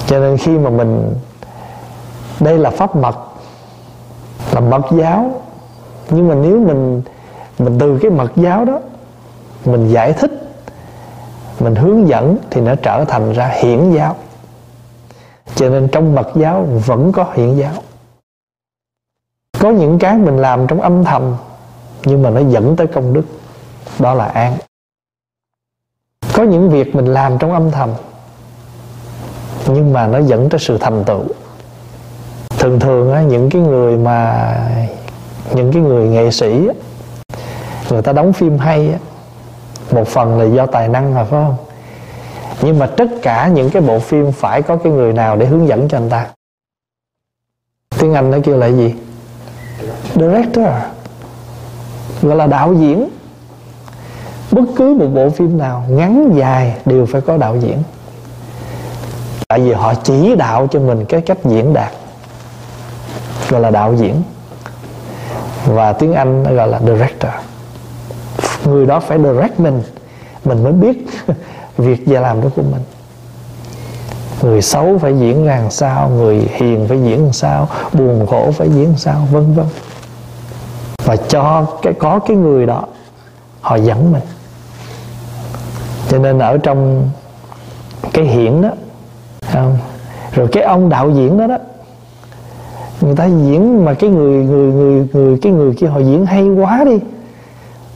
cho nên khi mà mình, đây là pháp mật, là mật giáo. Nhưng mà nếu mình mình từ cái mật giáo đó, mình giải thích, mình hướng dẫn thì nó trở thành ra hiển giáo. Cho nên trong mật giáo vẫn có hiển giáo. Có những cái mình làm trong âm thầm, nhưng mà nó dẫn tới công đức. Đó là an. Có những việc mình làm trong âm thầm nhưng mà nó dẫn tới sự thành tựu. Thường thường á, những cái người mà những cái người nghệ sĩ người ta đóng phim hay á, một phần là do tài năng mà phải không? Nhưng mà tất cả những cái bộ phim phải có cái người nào để hướng dẫn cho anh ta? Tiếng anh nó kêu là gì? Director. Gọi là đạo diễn. Bất cứ một bộ phim nào ngắn dài đều phải có đạo diễn tại vì họ chỉ đạo cho mình cái cách diễn đạt, gọi là đạo diễn. Và tiếng anh gọi là director. Người đó phải direct mình mình mới biết *laughs* việc và làm đó của mình. Người xấu phải diễn ra làm sao, người hiền phải diễn làm sao, buồn khổ phải diễn làm sao, vân vân. Và cho cái, có cái người đó, họ dẫn mình. Cho nên ở trong cái hiển đó không? rồi cái ông đạo diễn đó đó, người ta diễn mà cái người người người người, cái người kia họ diễn hay quá đi.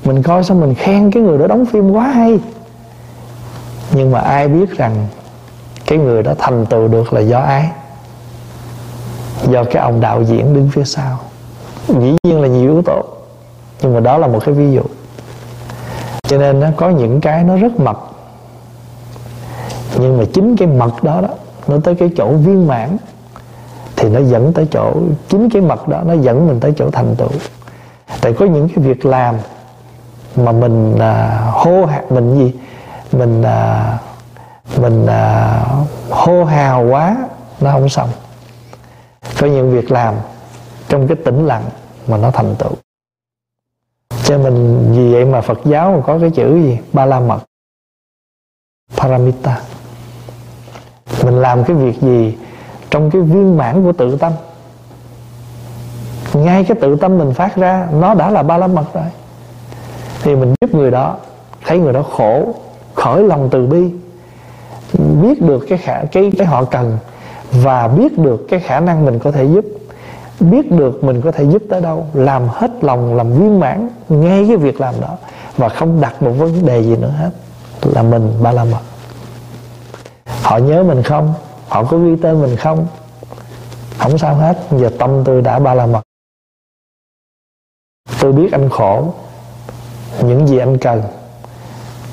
Mình coi xong mình khen cái người đó đóng phim quá hay. Nhưng mà ai biết rằng cái người đó thành tựu được là do ai? Do cái ông đạo diễn đứng phía sau. Dĩ nhiên là nhiều yếu tố, nhưng mà đó là một cái ví dụ. Cho nên nó có những cái nó rất mật nhưng mà chính cái mật đó đó nó tới cái chỗ viên mãn thì nó dẫn tới chỗ chính cái mật đó nó dẫn mình tới chỗ thành tựu. Tại có những cái việc làm mà mình à, hô hạt mình gì? Mình à, mình à, hô hào quá nó không xong. Có những việc làm trong cái tĩnh lặng mà nó thành tựu. Cho mình vì vậy mà Phật giáo có cái chữ gì? Ba la mật. Paramita mình làm cái việc gì trong cái viên mãn của tự tâm? Ngay cái tự tâm mình phát ra, nó đã là ba la mật rồi. Thì mình giúp người đó, thấy người đó khổ, khởi lòng từ bi, biết được cái khả, cái cái họ cần, và biết được cái khả năng mình có thể giúp. Biết được mình có thể giúp tới đâu, làm hết lòng, làm viên mãn ngay cái việc làm đó, và không đặt một vấn đề gì nữa hết. Là mình ba la mật họ nhớ mình không? Họ có ghi tên mình không? Không sao hết, giờ tâm tôi đã ba la mật. Tôi biết anh khổ, những gì anh cần.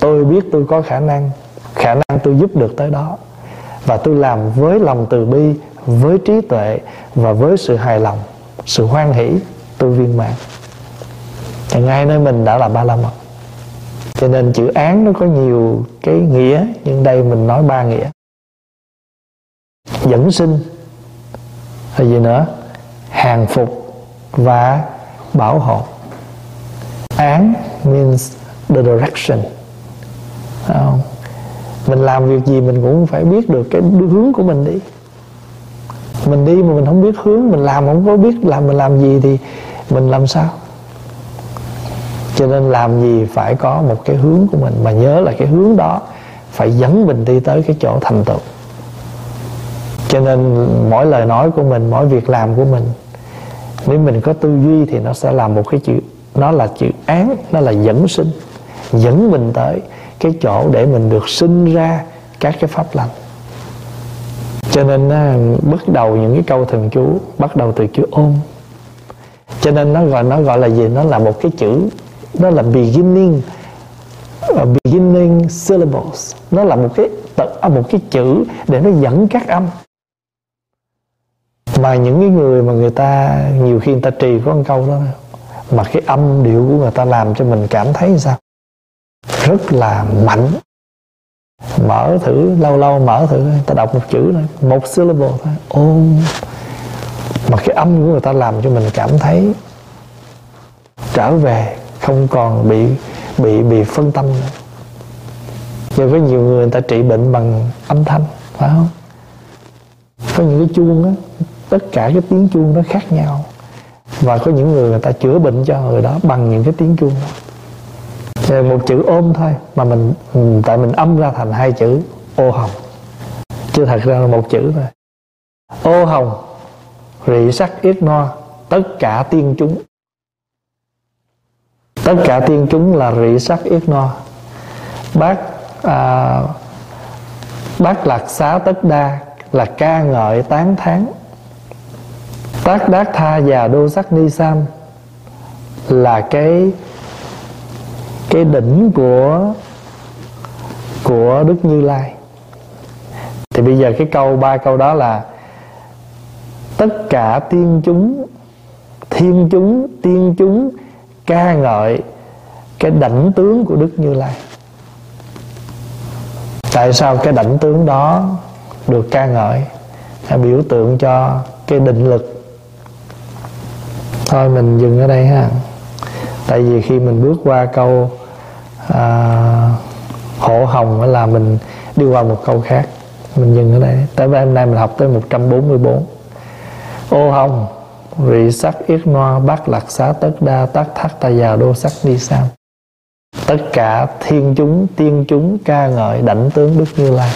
Tôi biết tôi có khả năng khả năng tôi giúp được tới đó. Và tôi làm với lòng từ bi, với trí tuệ và với sự hài lòng, sự hoan hỷ tôi viên mãn. Thì ngay nơi mình đã là ba la mật. Cho nên chữ án nó có nhiều cái nghĩa, nhưng đây mình nói ba nghĩa dẫn sinh. Là gì nữa? Hàng phục và bảo hộ. Án means the direction. Không? mình làm việc gì mình cũng phải biết được cái hướng của mình đi. Mình đi mà mình không biết hướng, mình làm không có biết làm mình làm gì thì mình làm sao? Cho nên làm gì phải có một cái hướng của mình, mà nhớ là cái hướng đó phải dẫn mình đi tới cái chỗ thành tựu cho nên mỗi lời nói của mình, mỗi việc làm của mình, nếu mình có tư duy thì nó sẽ là một cái chữ, nó là chữ án, nó là dẫn sinh, dẫn mình tới cái chỗ để mình được sinh ra các cái pháp lành. Cho nên bắt đầu những cái câu thần chú bắt đầu từ chữ ôm. Cho nên nó gọi nó gọi là gì? Nó là một cái chữ, nó là beginning ờ, beginning syllables. Nó là một cái à, một cái chữ để nó dẫn các âm mà những cái người mà người ta nhiều khi người ta trì có một câu đó, mà cái âm điệu của người ta làm cho mình cảm thấy sao? Rất là mạnh. Mở thử, lâu lâu mở thử, ta đọc một chữ thôi, một syllable thôi. Ôm. Mà cái âm của người ta làm cho mình cảm thấy trở về, không còn bị bị bị phân tâm nữa. Giờ có nhiều người người ta trị bệnh bằng âm thanh, phải không? Có những cái chuông á tất cả cái tiếng chuông nó khác nhau. Và có những người người ta chữa bệnh cho người đó bằng những cái tiếng chuông đó. Rồi một chữ ôm thôi mà mình tại mình âm ra thành hai chữ ô hồng. Chứ thật ra là một chữ thôi. Ô hồng rị sắc yết no tất cả tiên chúng. Tất cả tiên chúng là rị sắc yết no. Bác à, bác lạc xá tất đa là ca ngợi tán thán tác đát tha và đô sắc ni sam là cái cái đỉnh của của đức như lai. Thì bây giờ cái câu ba câu đó là, tất cả tiên chúng, thiên chúng, tiên chúng ca ngợi cái đảnh tướng của đức như lai. Tại sao cái đảnh tướng đó được ca ngợi? Biểu tượng cho cái định lực thôi mình dừng ở đây ha. Tại vì khi mình bước qua câu à, hộ hồng là mình đi qua một câu khác. Mình dừng ở đây. Tới hôm nay mình học tới 144 ô hồng rị sắc yết noa bát lạc xá tất đa tác thác tà già đô sắc đi sam. Tất cả thiên chúng tiên chúng ca ngợi đảnh tướng đức như lai.